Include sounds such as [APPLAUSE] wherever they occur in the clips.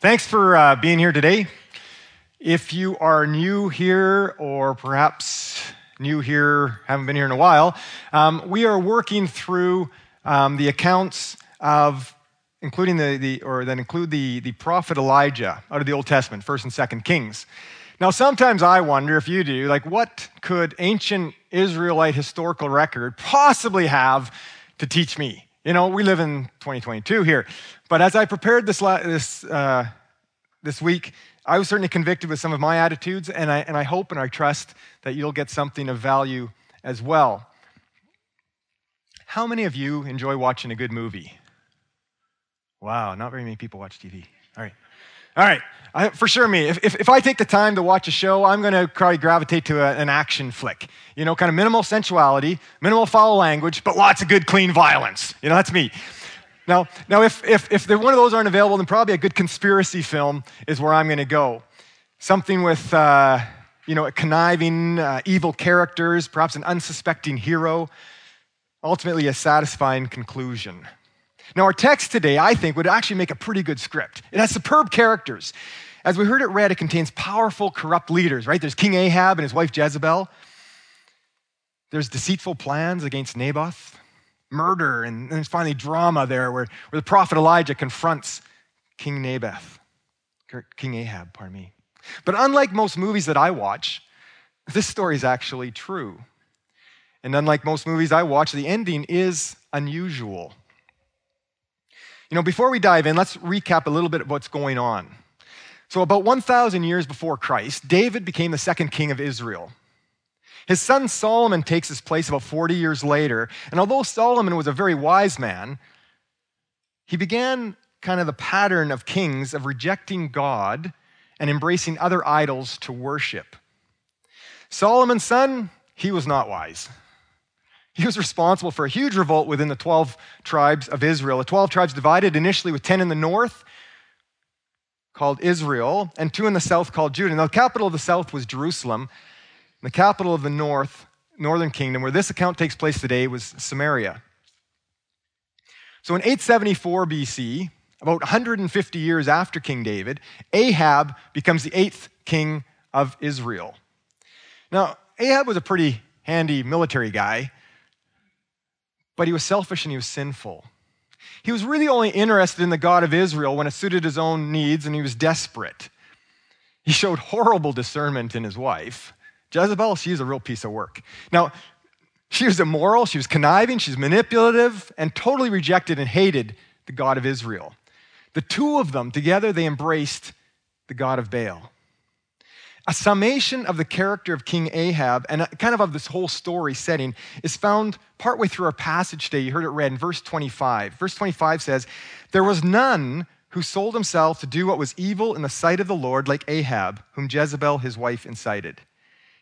Thanks for uh, being here today. If you are new here, or perhaps new here, haven't been here in a while, um, we are working through um, the accounts of, including the, the or that include the, the prophet Elijah out of the Old Testament, First and Second Kings. Now, sometimes I wonder if you do, like, what could ancient Israelite historical record possibly have to teach me? You know, we live in 2022 here. But as I prepared this, this, uh, this week, I was certainly convicted with some of my attitudes, and I, and I hope and I trust that you'll get something of value as well. How many of you enjoy watching a good movie? Wow, not very many people watch TV. All right. All right. I, for sure, me. If, if, if, I take the time to watch a show, I'm going to probably gravitate to a, an action flick. You know, kind of minimal sensuality, minimal foul language, but lots of good, clean violence. You know, that's me. Now, now if, if, if one of those aren't available, then probably a good conspiracy film is where I'm going to go. Something with, uh, you know, conniving, uh, evil characters, perhaps an unsuspecting hero, ultimately a satisfying conclusion. Now, our text today, I think, would actually make a pretty good script. It has superb characters. As we heard it read, it contains powerful, corrupt leaders, right? There's King Ahab and his wife Jezebel. There's deceitful plans against Naboth, murder, and there's finally drama there where, where the prophet Elijah confronts King Naboth, King Ahab, pardon me. But unlike most movies that I watch, this story is actually true. And unlike most movies I watch, the ending is unusual. You know, before we dive in, let's recap a little bit of what's going on. So, about 1,000 years before Christ, David became the second king of Israel. His son Solomon takes his place about 40 years later. And although Solomon was a very wise man, he began kind of the pattern of kings of rejecting God and embracing other idols to worship. Solomon's son, he was not wise. He was responsible for a huge revolt within the 12 tribes of Israel. The 12 tribes divided initially with 10 in the north, called Israel, and two in the south, called Judah. Now, the capital of the south was Jerusalem. The capital of the north, northern kingdom, where this account takes place today, was Samaria. So in 874 BC, about 150 years after King David, Ahab becomes the eighth king of Israel. Now, Ahab was a pretty handy military guy but he was selfish and he was sinful. He was really only interested in the God of Israel when it suited his own needs and he was desperate. He showed horrible discernment in his wife. Jezebel, she's a real piece of work. Now, she was immoral, she was conniving, she's manipulative, and totally rejected and hated the God of Israel. The two of them together, they embraced the God of Baal a summation of the character of King Ahab and kind of of this whole story setting is found partway through our passage today. You heard it read in verse 25. Verse 25 says, There was none who sold himself to do what was evil in the sight of the Lord like Ahab, whom Jezebel his wife incited.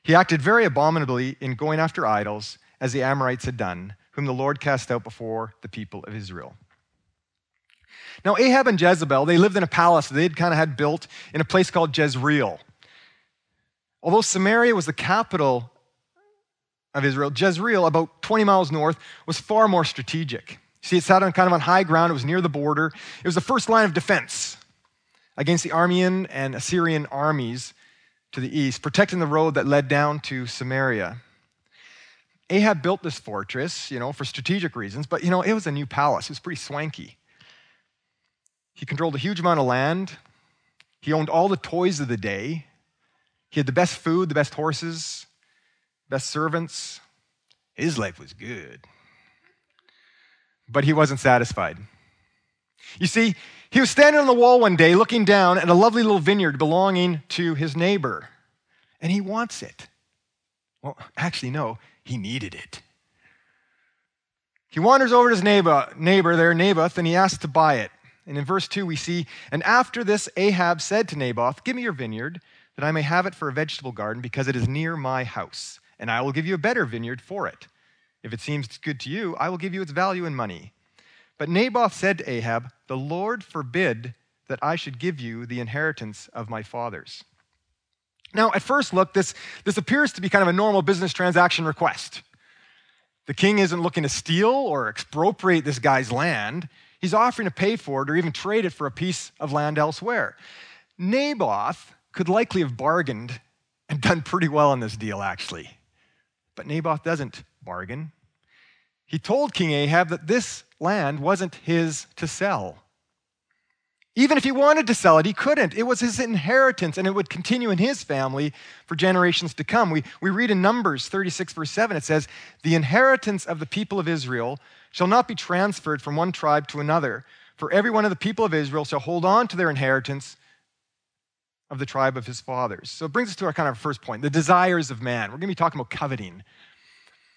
He acted very abominably in going after idols, as the Amorites had done, whom the Lord cast out before the people of Israel. Now, Ahab and Jezebel, they lived in a palace they'd kind of had built in a place called Jezreel. Although Samaria was the capital of Israel, Jezreel, about 20 miles north, was far more strategic. See, it sat on kind of on high ground, it was near the border. It was the first line of defense against the Aramean and Assyrian armies to the east, protecting the road that led down to Samaria. Ahab built this fortress, you know, for strategic reasons, but you know, it was a new palace. It was pretty swanky. He controlled a huge amount of land. He owned all the toys of the day. He had the best food, the best horses, best servants. His life was good. But he wasn't satisfied. You see, he was standing on the wall one day looking down at a lovely little vineyard belonging to his neighbor, and he wants it. Well, actually, no, he needed it. He wanders over to his neighbor, neighbor there, Naboth, and he asks to buy it. And in verse 2, we see, And after this, Ahab said to Naboth, Give me your vineyard that I may have it for a vegetable garden, because it is near my house, and I will give you a better vineyard for it. If it seems good to you, I will give you its value in money. But Naboth said to Ahab, The Lord forbid that I should give you the inheritance of my fathers. Now, at first look, this, this appears to be kind of a normal business transaction request. The king isn't looking to steal or expropriate this guy's land. He's offering to pay for it or even trade it for a piece of land elsewhere. Naboth could likely have bargained and done pretty well on this deal, actually. But Naboth doesn't bargain. He told King Ahab that this land wasn't his to sell. Even if he wanted to sell it, he couldn't. It was his inheritance, and it would continue in his family for generations to come. We, we read in Numbers 36, verse 7, it says, The inheritance of the people of Israel shall not be transferred from one tribe to another, for every one of the people of Israel shall hold on to their inheritance of the tribe of his fathers. So it brings us to our kind of first point the desires of man. We're going to be talking about coveting.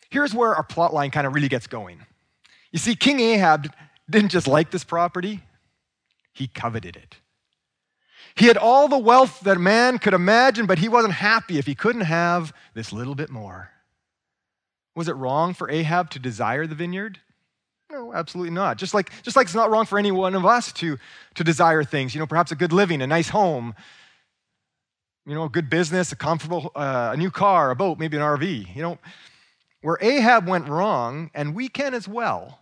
Here's where our plot line kind of really gets going. You see, King Ahab didn't just like this property, he coveted it. He had all the wealth that man could imagine, but he wasn't happy if he couldn't have this little bit more. Was it wrong for Ahab to desire the vineyard? No, absolutely not. Just like, just like it's not wrong for any one of us to, to desire things, you know, perhaps a good living, a nice home, you know, a good business, a comfortable, uh, a new car, a boat, maybe an RV. You know, where Ahab went wrong, and we can as well,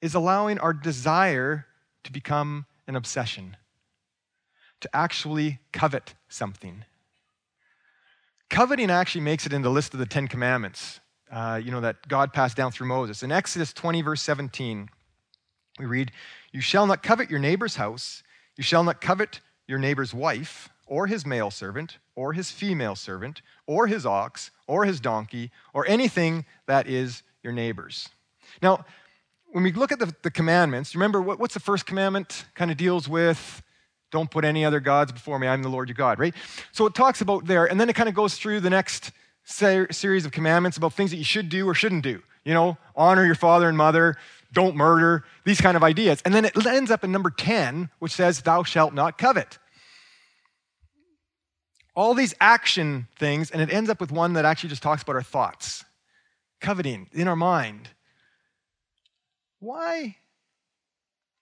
is allowing our desire to become an obsession, to actually covet something. Coveting actually makes it in the list of the Ten Commandments, uh, you know, that God passed down through Moses. In Exodus 20, verse 17, we read, You shall not covet your neighbor's house, you shall not covet your neighbor's wife, or his male servant, or his female servant, or his ox, or his donkey, or anything that is your neighbor's. Now, when we look at the, the commandments, remember what, what's the first commandment kind of deals with? Don't put any other gods before me. I'm the Lord your God, right? So it talks about there, and then it kind of goes through the next ser- series of commandments about things that you should do or shouldn't do. You know, honor your father and mother, don't murder, these kind of ideas. And then it ends up in number 10, which says, Thou shalt not covet. All these action things, and it ends up with one that actually just talks about our thoughts coveting in our mind. Why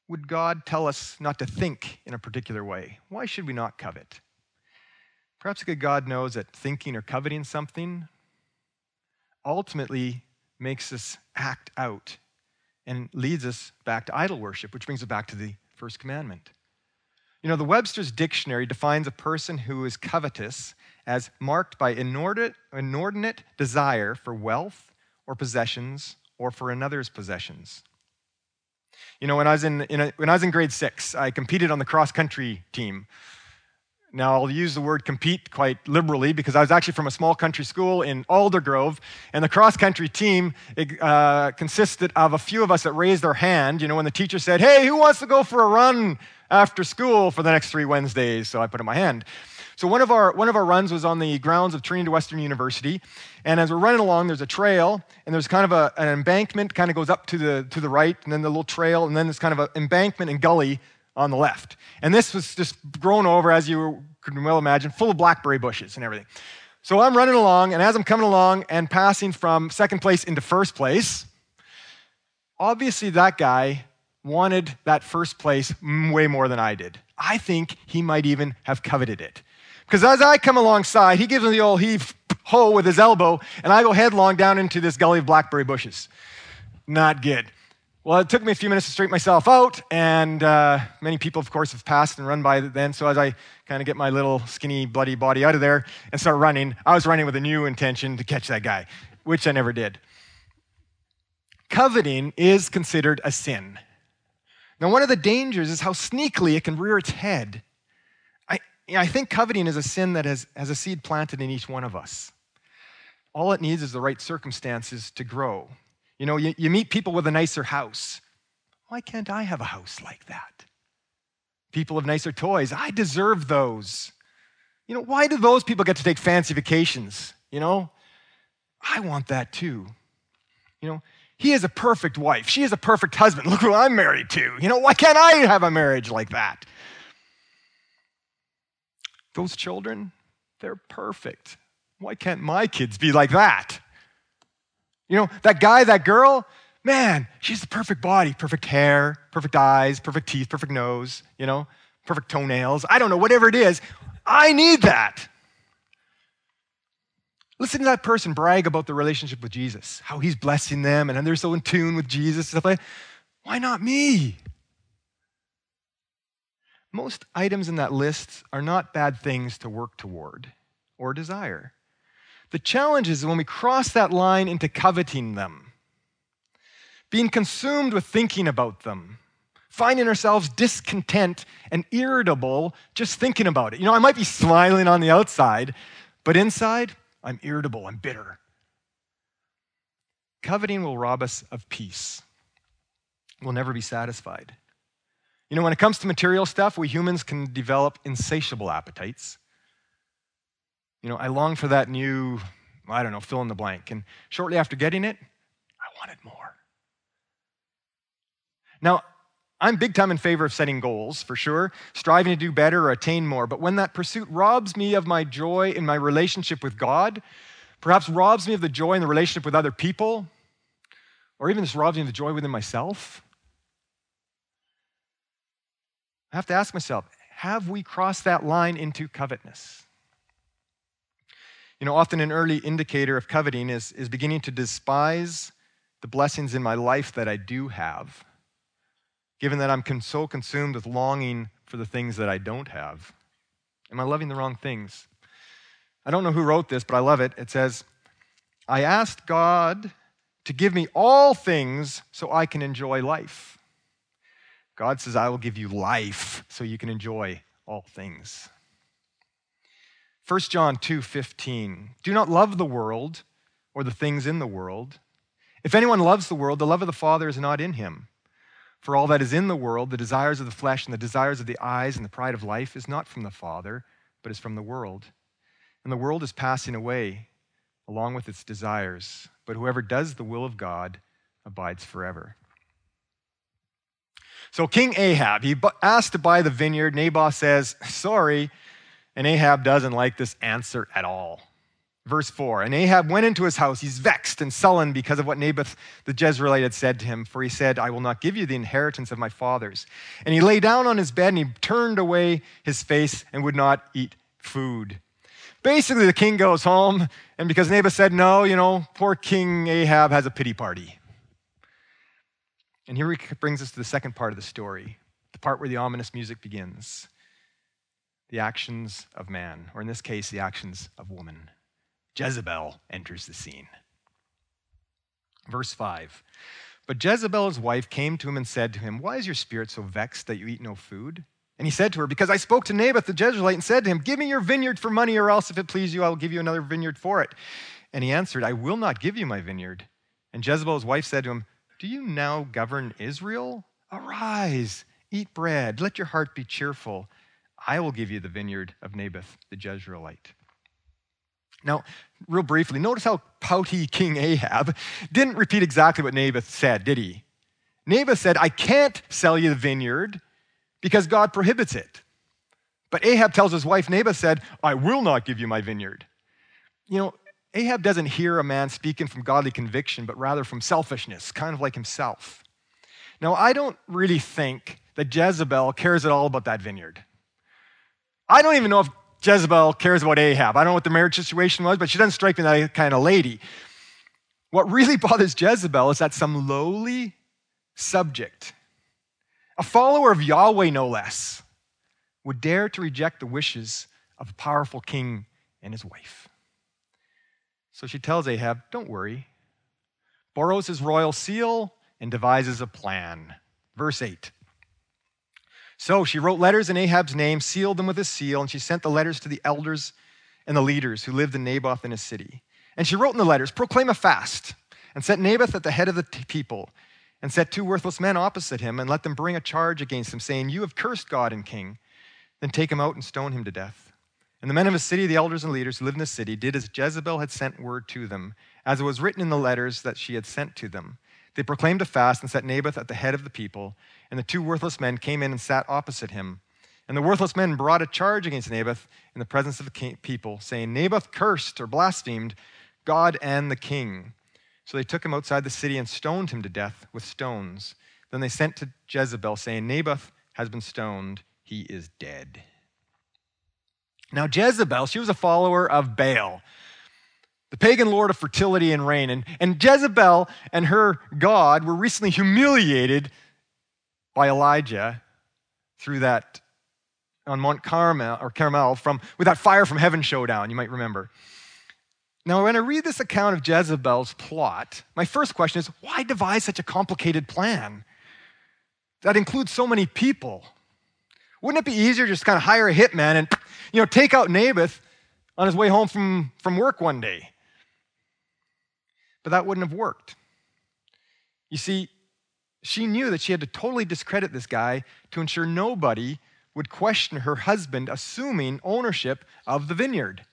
would God tell us not to think in a particular way? Why should we not covet? Perhaps because God knows that thinking or coveting something ultimately makes us act out and leads us back to idol worship, which brings us back to the first commandment. You know, the Webster's Dictionary defines a person who is covetous as marked by inordinate, inordinate desire for wealth or possessions or for another's possessions. You know, when I was in, in a, when I was in grade six, I competed on the cross country team. Now, I'll use the word compete quite liberally because I was actually from a small country school in Aldergrove, and the cross country team uh, consisted of a few of us that raised our hand. You know, when the teacher said, Hey, who wants to go for a run after school for the next three Wednesdays? So I put up my hand. So one of our one of our runs was on the grounds of Trinity Western University, and as we're running along, there's a trail, and there's kind of a, an embankment, kind of goes up to the to the right, and then the little trail, and then there's kind of an embankment and gully on the left. And this was just grown over, as you can well imagine, full of blackberry bushes and everything. So I'm running along, and as I'm coming along and passing from second place into first place, obviously that guy wanted that first place way more than I did. I think he might even have coveted it. Because as I come alongside, he gives me the old heave ho with his elbow, and I go headlong down into this gully of blackberry bushes. Not good. Well, it took me a few minutes to straighten myself out, and uh, many people, of course, have passed and run by then. So as I kind of get my little skinny, bloody body out of there and start running, I was running with a new intention to catch that guy, which I never did. Coveting is considered a sin. Now, one of the dangers is how sneakily it can rear its head. I, I think coveting is a sin that has, has a seed planted in each one of us. All it needs is the right circumstances to grow. You know, you, you meet people with a nicer house. Why can't I have a house like that? People have nicer toys. I deserve those. You know, why do those people get to take fancy vacations? You know, I want that too. You know, he is a perfect wife. She is a perfect husband. Look who I'm married to. You know, why can't I have a marriage like that? Those children, they're perfect. Why can't my kids be like that? You know, that guy, that girl, man, she's the perfect body, perfect hair, perfect eyes, perfect teeth, perfect nose, you know, perfect toenails. I don't know, whatever it is. I need that. Listen to that person brag about the relationship with Jesus, how he's blessing them and they're so in tune with Jesus. Stuff like Why not me? most items in that list are not bad things to work toward or desire. The challenge is when we cross that line into coveting them, being consumed with thinking about them, finding ourselves discontent and irritable just thinking about it. You know, I might be smiling on the outside, but inside, I'm irritable, I'm bitter. Coveting will rob us of peace. We'll never be satisfied. You know, when it comes to material stuff, we humans can develop insatiable appetites. You know, I long for that new, I don't know, fill in the blank. And shortly after getting it, I wanted more. Now, I'm big time in favor of setting goals, for sure, striving to do better or attain more. But when that pursuit robs me of my joy in my relationship with God, perhaps robs me of the joy in the relationship with other people, or even just robs me of the joy within myself, I have to ask myself have we crossed that line into covetousness? You know, often an early indicator of coveting is, is beginning to despise the blessings in my life that I do have, given that I'm con- so consumed with longing for the things that I don't have. Am I loving the wrong things? I don't know who wrote this, but I love it. It says, I asked God to give me all things so I can enjoy life. God says, I will give you life so you can enjoy all things. 1 John 2:15 Do not love the world or the things in the world. If anyone loves the world, the love of the Father is not in him. For all that is in the world, the desires of the flesh and the desires of the eyes and the pride of life is not from the Father, but is from the world. And the world is passing away along with its desires, but whoever does the will of God abides forever. So King Ahab, he asked to buy the vineyard. Naboth says, sorry. And Ahab doesn't like this answer at all. Verse 4 And Ahab went into his house. He's vexed and sullen because of what Naboth the Jezreelite had said to him. For he said, I will not give you the inheritance of my fathers. And he lay down on his bed and he turned away his face and would not eat food. Basically, the king goes home, and because Naboth said no, you know, poor King Ahab has a pity party. And here he brings us to the second part of the story, the part where the ominous music begins the actions of man, or in this case, the actions of woman. Jezebel enters the scene. Verse 5 But Jezebel's wife, came to him and said to him, Why is your spirit so vexed that you eat no food? And he said to her, Because I spoke to Naboth the Jezreelite and said to him, Give me your vineyard for money, or else, if it please you, I will give you another vineyard for it. And he answered, I will not give you my vineyard. And Jezebel's wife, said to him, do you now govern Israel? Arise, eat bread, let your heart be cheerful. I will give you the vineyard of Naboth the Jezreelite. Now, real briefly, notice how pouty King Ahab didn't repeat exactly what Naboth said, did he? Naboth said, I can't sell you the vineyard because God prohibits it. But Ahab tells his wife, Naboth said, I will not give you my vineyard. You know, Ahab doesn't hear a man speaking from godly conviction, but rather from selfishness, kind of like himself. Now, I don't really think that Jezebel cares at all about that vineyard. I don't even know if Jezebel cares about Ahab. I don't know what the marriage situation was, but she doesn't strike me that kind of lady. What really [LAUGHS] bothers Jezebel is that some lowly subject, a follower of Yahweh no less, would dare to reject the wishes of a powerful king and his wife. So she tells Ahab, Don't worry. Borrows his royal seal and devises a plan. Verse 8. So she wrote letters in Ahab's name, sealed them with a seal, and she sent the letters to the elders and the leaders who lived in Naboth in his city. And she wrote in the letters, Proclaim a fast, and set Naboth at the head of the t- people, and set two worthless men opposite him, and let them bring a charge against him, saying, You have cursed God and king. Then take him out and stone him to death. And the men of the city, the elders and leaders who lived in the city, did as Jezebel had sent word to them, as it was written in the letters that she had sent to them. They proclaimed a fast and set Naboth at the head of the people, and the two worthless men came in and sat opposite him. And the worthless men brought a charge against Naboth in the presence of the people, saying, Naboth cursed or blasphemed God and the king. So they took him outside the city and stoned him to death with stones. Then they sent to Jezebel, saying, Naboth has been stoned, he is dead. Now, Jezebel, she was a follower of Baal, the pagan lord of fertility and rain. And, and Jezebel and her God were recently humiliated by Elijah through that on Mount Carmel or Carmel from with that fire from heaven showdown, you might remember. Now, when I read this account of Jezebel's plot, my first question is why devise such a complicated plan that includes so many people? Wouldn't it be easier to just kind of hire a hitman and you know take out Naboth on his way home from, from work one day? But that wouldn't have worked. You see, she knew that she had to totally discredit this guy to ensure nobody would question her husband assuming ownership of the vineyard.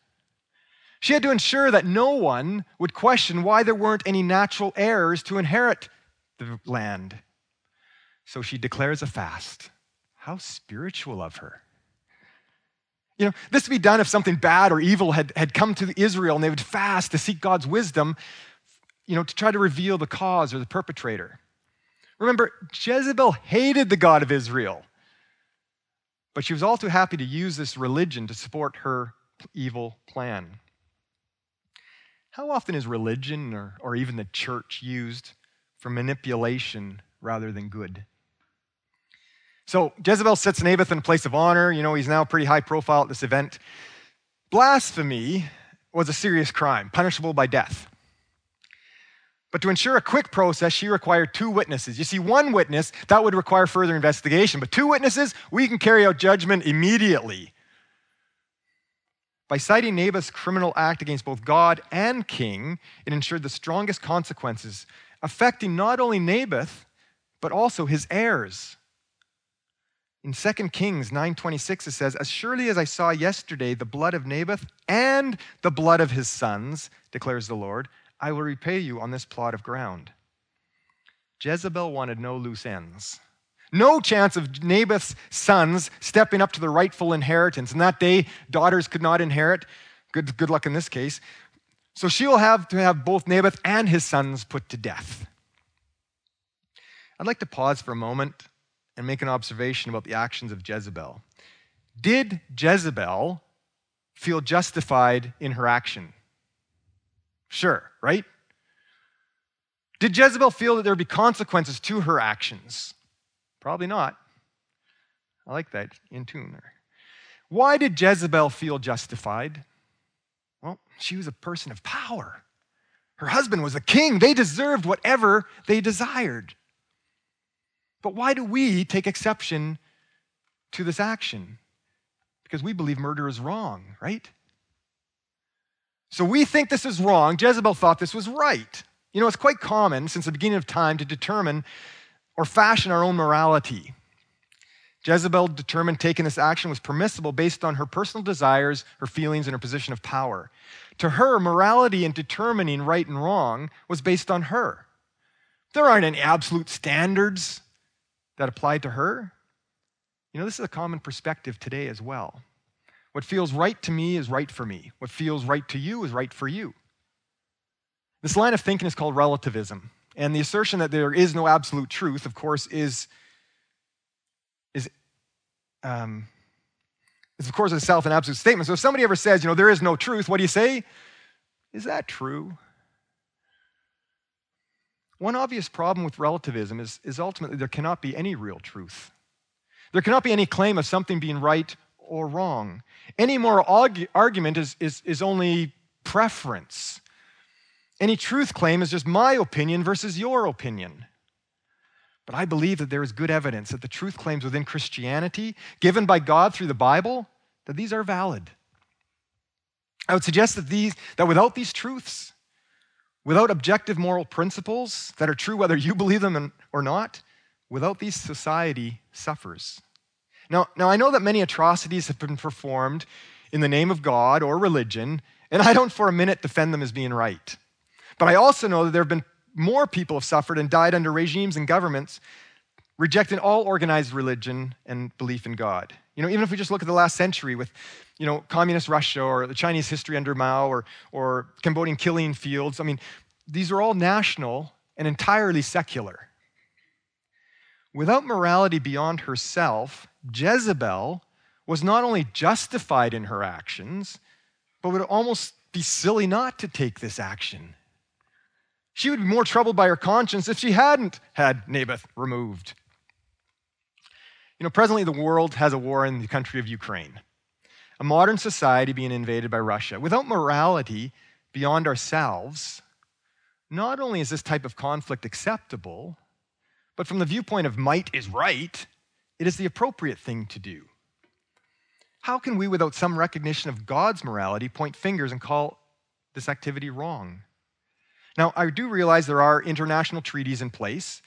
She had to ensure that no one would question why there weren't any natural heirs to inherit the land. So she declares a fast. How spiritual of her. You know, this would be done if something bad or evil had, had come to Israel and they would fast to seek God's wisdom, you know, to try to reveal the cause or the perpetrator. Remember, Jezebel hated the God of Israel, but she was all too happy to use this religion to support her evil plan. How often is religion or, or even the church used for manipulation rather than good? So Jezebel sets Naboth in a place of honor. You know, he's now pretty high profile at this event. Blasphemy was a serious crime, punishable by death. But to ensure a quick process, she required two witnesses. You see, one witness, that would require further investigation, but two witnesses, we can carry out judgment immediately. By citing Naboth's criminal act against both God and king, it ensured the strongest consequences, affecting not only Naboth, but also his heirs. In 2 Kings 9:26 it says, "As surely as I saw yesterday the blood of Naboth and the blood of his sons, declares the Lord, I will repay you on this plot of ground." Jezebel wanted no loose ends. No chance of Naboth's sons stepping up to the rightful inheritance. In that day, daughters could not inherit. Good, good luck in this case. So she will have to have both Naboth and his sons put to death. I'd like to pause for a moment and make an observation about the actions of Jezebel. Did Jezebel feel justified in her action? Sure, right? Did Jezebel feel that there would be consequences to her actions? Probably not. I like that in tune. There. Why did Jezebel feel justified? Well, she was a person of power. Her husband was a king. They deserved whatever they desired. But why do we take exception to this action? Because we believe murder is wrong, right? So we think this is wrong. Jezebel thought this was right. You know, it's quite common since the beginning of time to determine or fashion our own morality. Jezebel determined taking this action was permissible based on her personal desires, her feelings, and her position of power. To her, morality in determining right and wrong was based on her. There aren't any absolute standards that apply to her. You know, this is a common perspective today as well. What feels right to me is right for me. What feels right to you is right for you. This line of thinking is called relativism. And the assertion that there is no absolute truth, of course, is, is, um, is of course itself an absolute statement. So if somebody ever says, you know, there is no truth, what do you say? Is that true? One obvious problem with relativism is, is ultimately there cannot be any real truth. There cannot be any claim of something being right or wrong. Any moral argument is, is, is only preference. Any truth claim is just my opinion versus your opinion. But I believe that there is good evidence that the truth claims within Christianity, given by God through the Bible, that these are valid. I would suggest that, these, that without these truths, without objective moral principles that are true whether you believe them or not, without these, society suffers. Now, now, I know that many atrocities have been performed in the name of God or religion, and I don't for a minute defend them as being right. But I also know that there have been more people have suffered and died under regimes and governments rejecting all organized religion and belief in God. You know, even if we just look at the last century with, you know, communist Russia or the Chinese history under Mao or, or Cambodian killing fields, I mean, these are all national and entirely secular. Without morality beyond herself, Jezebel was not only justified in her actions, but would almost be silly not to take this action. She would be more troubled by her conscience if she hadn't had Naboth removed. You know, presently the world has a war in the country of Ukraine, a modern society being invaded by Russia. Without morality beyond ourselves, not only is this type of conflict acceptable, but from the viewpoint of might is right, it is the appropriate thing to do. How can we, without some recognition of God's morality, point fingers and call this activity wrong? Now, I do realize there are international treaties in place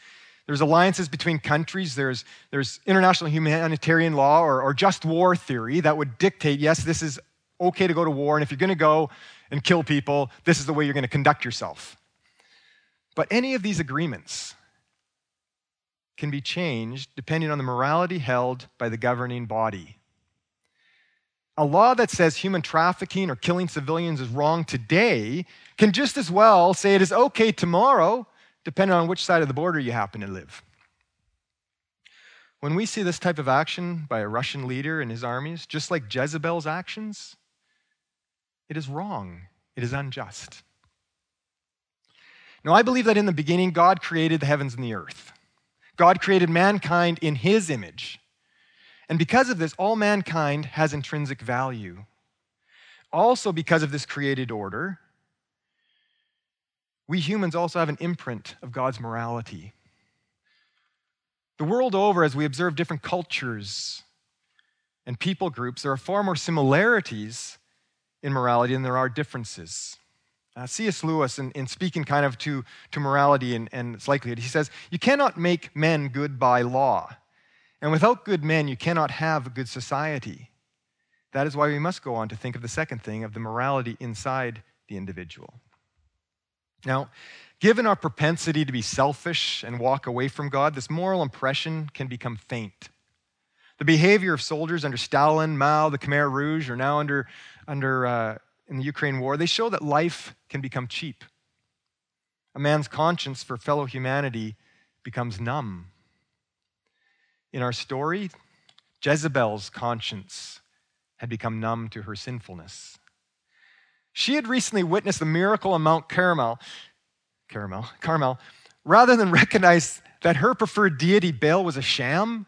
there's alliances between countries. There's, there's international humanitarian law or, or just war theory that would dictate yes, this is okay to go to war. And if you're going to go and kill people, this is the way you're going to conduct yourself. But any of these agreements can be changed depending on the morality held by the governing body. A law that says human trafficking or killing civilians is wrong today can just as well say it is okay tomorrow depending on which side of the border you happen to live. When we see this type of action by a Russian leader and his armies, just like Jezebel's actions, it is wrong. It is unjust. Now, I believe that in the beginning, God created the heavens and the earth. God created mankind in his image. And because of this, all mankind has intrinsic value. Also, because of this created order, we humans also have an imprint of God's morality. The world over, as we observe different cultures and people groups, there are far more similarities in morality than there are differences. Uh, C.S. Lewis, in, in, speaking kind of to, to morality and, and its likelihood, he says, You cannot make men good by law. And without good men, you cannot have a good society. That is why we must go on to think of the second thing of the morality inside the individual. Now, given our propensity to be selfish and walk away from God, this moral impression can become faint. The behavior of soldiers under Stalin, Mao, the Khmer Rouge, or now under, under uh, in the Ukraine war, they show that life can become cheap. A man's conscience for fellow humanity becomes numb. In our story, Jezebel's conscience had become numb to her sinfulness. She had recently witnessed the miracle on Mount Carmel, Carmel, Carmel, rather than recognize that her preferred deity, Baal, was a sham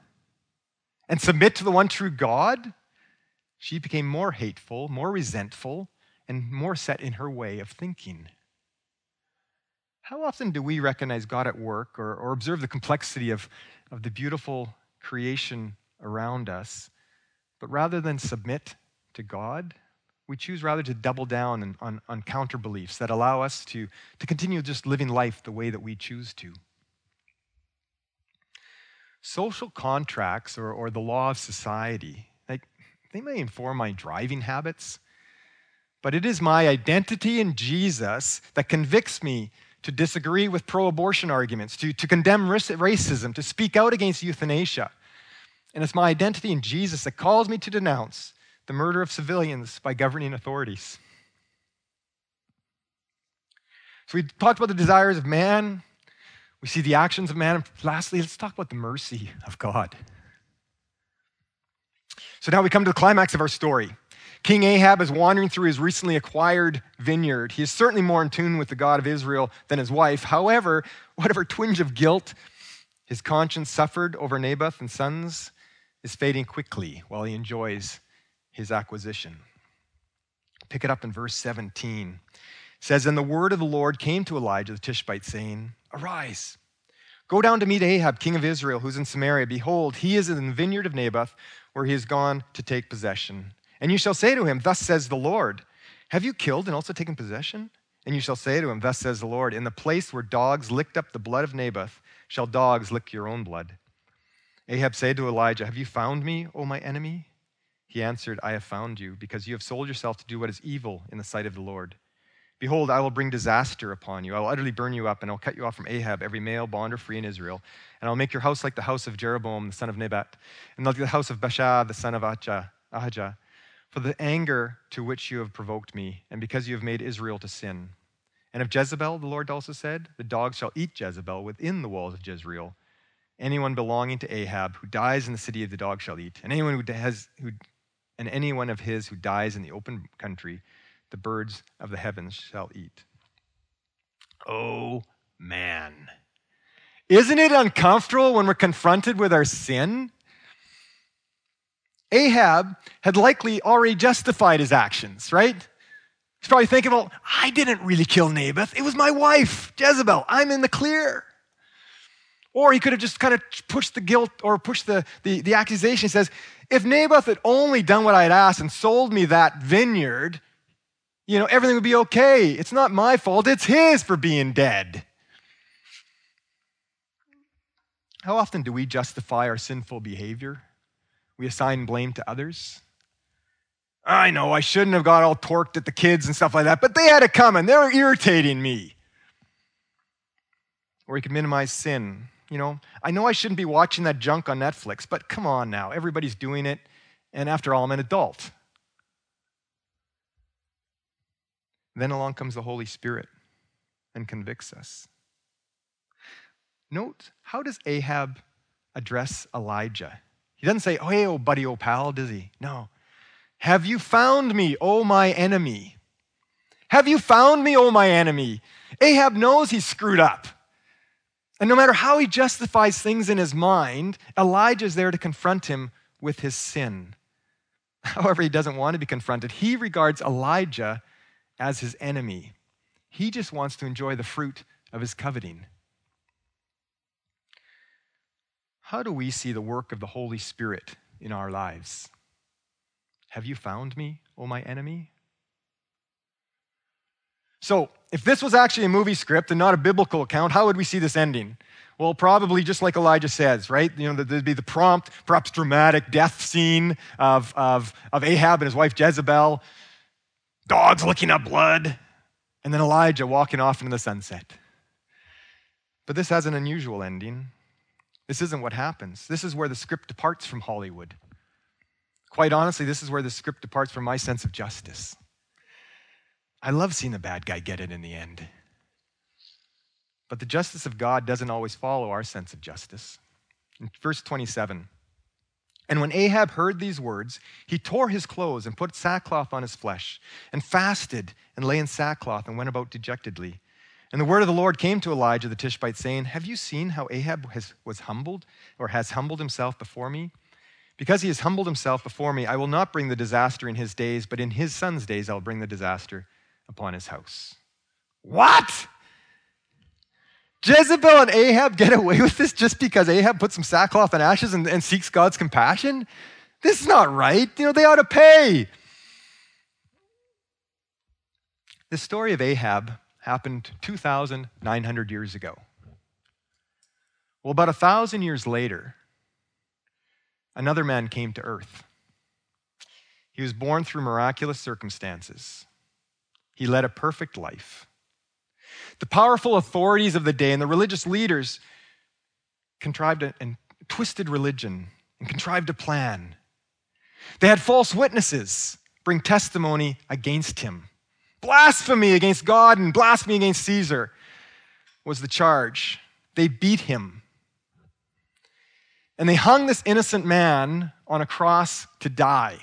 and submit to the one true God, she became more hateful, more resentful, and more set in her way of thinking. How often do we recognize God at work or, or observe the complexity of, of the beautiful creation around us, but rather than submit to God, we choose rather to double down on, on, on counter beliefs that allow us to, to continue just living life the way that we choose to. Social contracts or, or the law of society, like, they may inform my driving habits, but it is my identity in Jesus that convicts me to disagree with pro abortion arguments, to, to condemn racism, to speak out against euthanasia. And it's my identity in Jesus that calls me to denounce the murder of civilians by governing authorities. So we talked about the desires of man, we see the actions of man, and lastly, let's talk about the mercy of God. So now we come to the climax of our story. King Ahab is wandering through his recently acquired vineyard. He is certainly more in tune with the God of Israel than his wife. However, whatever twinge of guilt his conscience suffered over Naboth and sons is fading quickly while he enjoys his acquisition. Pick it up in verse 17. It says, And the word of the Lord came to Elijah the Tishbite, saying, Arise, go down to meet Ahab, king of Israel, who's in Samaria. Behold, he is in the vineyard of Naboth, where he has gone to take possession. And you shall say to him, Thus says the Lord, Have you killed and also taken possession? And you shall say to him, Thus says the Lord, In the place where dogs licked up the blood of Naboth, shall dogs lick your own blood. Ahab said to Elijah, Have you found me, O my enemy? He answered, I have found you, because you have sold yourself to do what is evil in the sight of the Lord. Behold, I will bring disaster upon you. I will utterly burn you up, and I will cut you off from Ahab, every male, bond, or free in Israel. And I will make your house like the house of Jeroboam, the son of Nebat, and like the house of Baasha, the son of Ahijah, for the anger to which you have provoked me, and because you have made Israel to sin. And of Jezebel, the Lord also said, The dogs shall eat Jezebel within the walls of Jezreel. Anyone belonging to Ahab who dies in the city of the dog shall eat, and anyone who, has, who and anyone of his who dies in the open country, the birds of the heavens shall eat. Oh, man. Isn't it uncomfortable when we're confronted with our sin? Ahab had likely already justified his actions, right? He's probably thinking, well, I didn't really kill Naboth. It was my wife, Jezebel. I'm in the clear. Or he could have just kind of pushed the guilt or pushed the, the, the accusation. He says, if Naboth had only done what I had asked and sold me that vineyard, you know, everything would be okay. It's not my fault, it's his for being dead. How often do we justify our sinful behavior? We assign blame to others. I know I shouldn't have got all torqued at the kids and stuff like that, but they had it coming. They were irritating me. Or you could minimize sin. You know, I know I shouldn't be watching that junk on Netflix, but come on now. Everybody's doing it. And after all, I'm an adult. Then along comes the Holy Spirit and convicts us. Note, how does Ahab address Elijah? He doesn't say, oh, hey, oh, buddy, oh, pal, does he? No. Have you found me, O my enemy? Have you found me, O my enemy? Ahab knows he's screwed up. And no matter how he justifies things in his mind, Elijah's there to confront him with his sin. [LAUGHS] However, he doesn't want to be confronted. He regards Elijah as his enemy. He just wants to enjoy the fruit of his coveting. How do we see the work of the Holy Spirit in our lives? Have you found me, O my enemy? So, if this was actually a movie script and not a biblical account, how would we see this ending? Well, probably just like Elijah says, right? You know, there'd be the prompt, perhaps dramatic death scene of, of, of Ahab and his wife Jezebel, dogs licking up blood, and then Elijah walking off into the sunset. But this has an unusual ending. This isn't what happens. This is where the script departs from Hollywood. Quite honestly, this is where the script departs from my sense of justice. I love seeing the bad guy get it in the end. But the justice of God doesn't always follow our sense of justice. In verse 27, and when Ahab heard these words, he tore his clothes and put sackcloth on his flesh, and fasted and lay in sackcloth and went about dejectedly. And the word of the Lord came to Elijah the Tishbite, saying, Have you seen how Ahab has, was humbled, or has humbled himself before me? Because he has humbled himself before me, I will not bring the disaster in his days, but in his son's days I'll bring the disaster upon his house. What? Jezebel and Ahab get away with this just because Ahab put some sackcloth and ashes and, and seeks God's compassion? This is not right. You know, they ought to pay. The story of Ahab happened 2,900 years ago. Well, about a thousand years later, another man came to earth. He was born through miraculous circumstances. He led a perfect life. The powerful authorities of the day and the religious leaders contrived a, and twisted religion and contrived a plan. They had false witnesses bring testimony against him. Blasphemy against God and blasphemy against Caesar was the charge. They beat him and they hung this innocent man on a cross to die.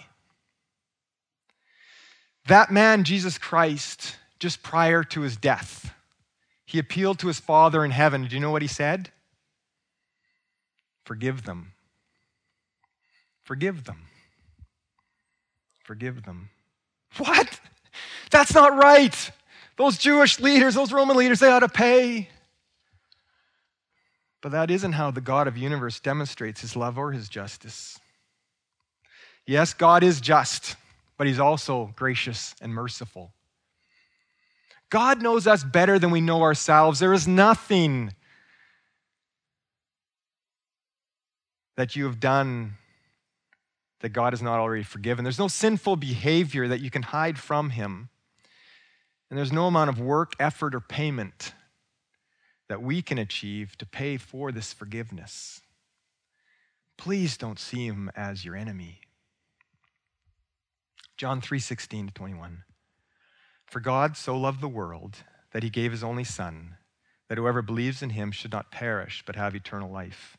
That man, Jesus Christ, just prior to his death, he appealed to his Father in heaven. Do you know what he said? Forgive them. Forgive them. Forgive them. What? That's not right. Those Jewish leaders, those Roman leaders, they ought to pay. But that isn't how the God of the universe demonstrates his love or his justice. Yes, God is just, but he's also gracious and merciful. God knows us better than we know ourselves. There is nothing that you have done that God has not already forgiven. There's no sinful behavior that you can hide from him. And there's no amount of work, effort, or payment that we can achieve to pay for this forgiveness. Please don't see him as your enemy. John 3:16 to 21. For God so loved the world that he gave his only son that whoever believes in him should not perish but have eternal life.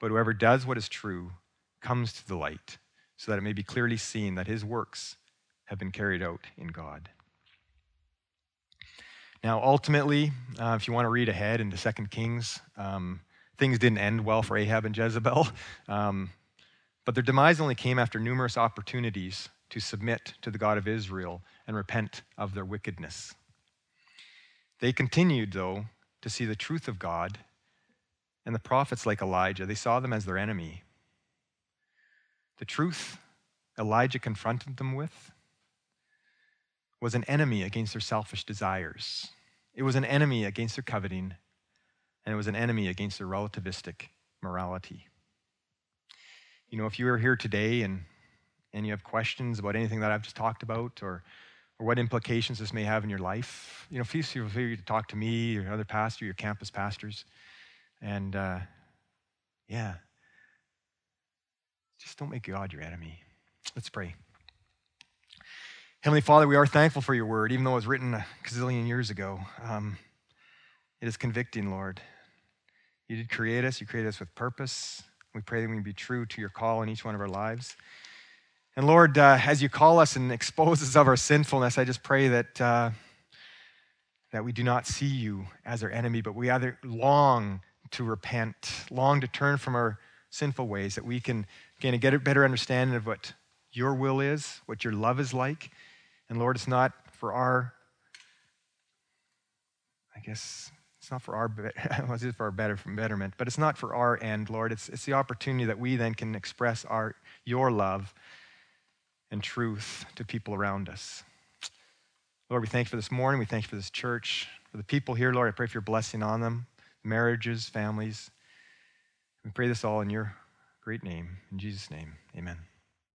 But whoever does what is true comes to the light, so that it may be clearly seen that his works have been carried out in God. Now, ultimately, uh, if you want to read ahead into 2 Kings, um, things didn't end well for Ahab and Jezebel. [LAUGHS] Um, but their demise only came after numerous opportunities to submit to the God of Israel and repent of their wickedness. They continued, though, to see the truth of God and the prophets like Elijah. They saw them as their enemy. The truth Elijah confronted them with was an enemy against their selfish desires. It was an enemy against their coveting, and it was an enemy against their relativistic morality. You know, if you are here today and, and you have questions about anything that I've just talked about or, or what implications this may have in your life, you know, feel free to talk to me or other pastor, your campus pastors. And uh, yeah, just don't make God your enemy. Let's pray. Heavenly Father, we are thankful for your word, even though it was written a gazillion years ago. Um, it is convicting, Lord. You did create us, you created us with purpose. We pray that we be true to your call in each one of our lives. And Lord, uh, as you call us and [LAUGHS] expose us of our sinfulness, I just pray that, uh, that we do not see you as our enemy, but we either long to repent, long to turn from our sinful ways, that we can again get a better understanding of what your will is, what your love is like. And Lord, it's not for our, I guess, it's not for our, [LAUGHS] well, it is for our better, betterment, but it's not for our end, Lord. It's, it's the opportunity that we then can express our, your love and truth to people around us. Lord, we thank you for this morning. We thank you for this church, for the people here, Lord. I pray for your blessing on them, marriages, families. We pray this all in your great name. In Jesus' name, amen.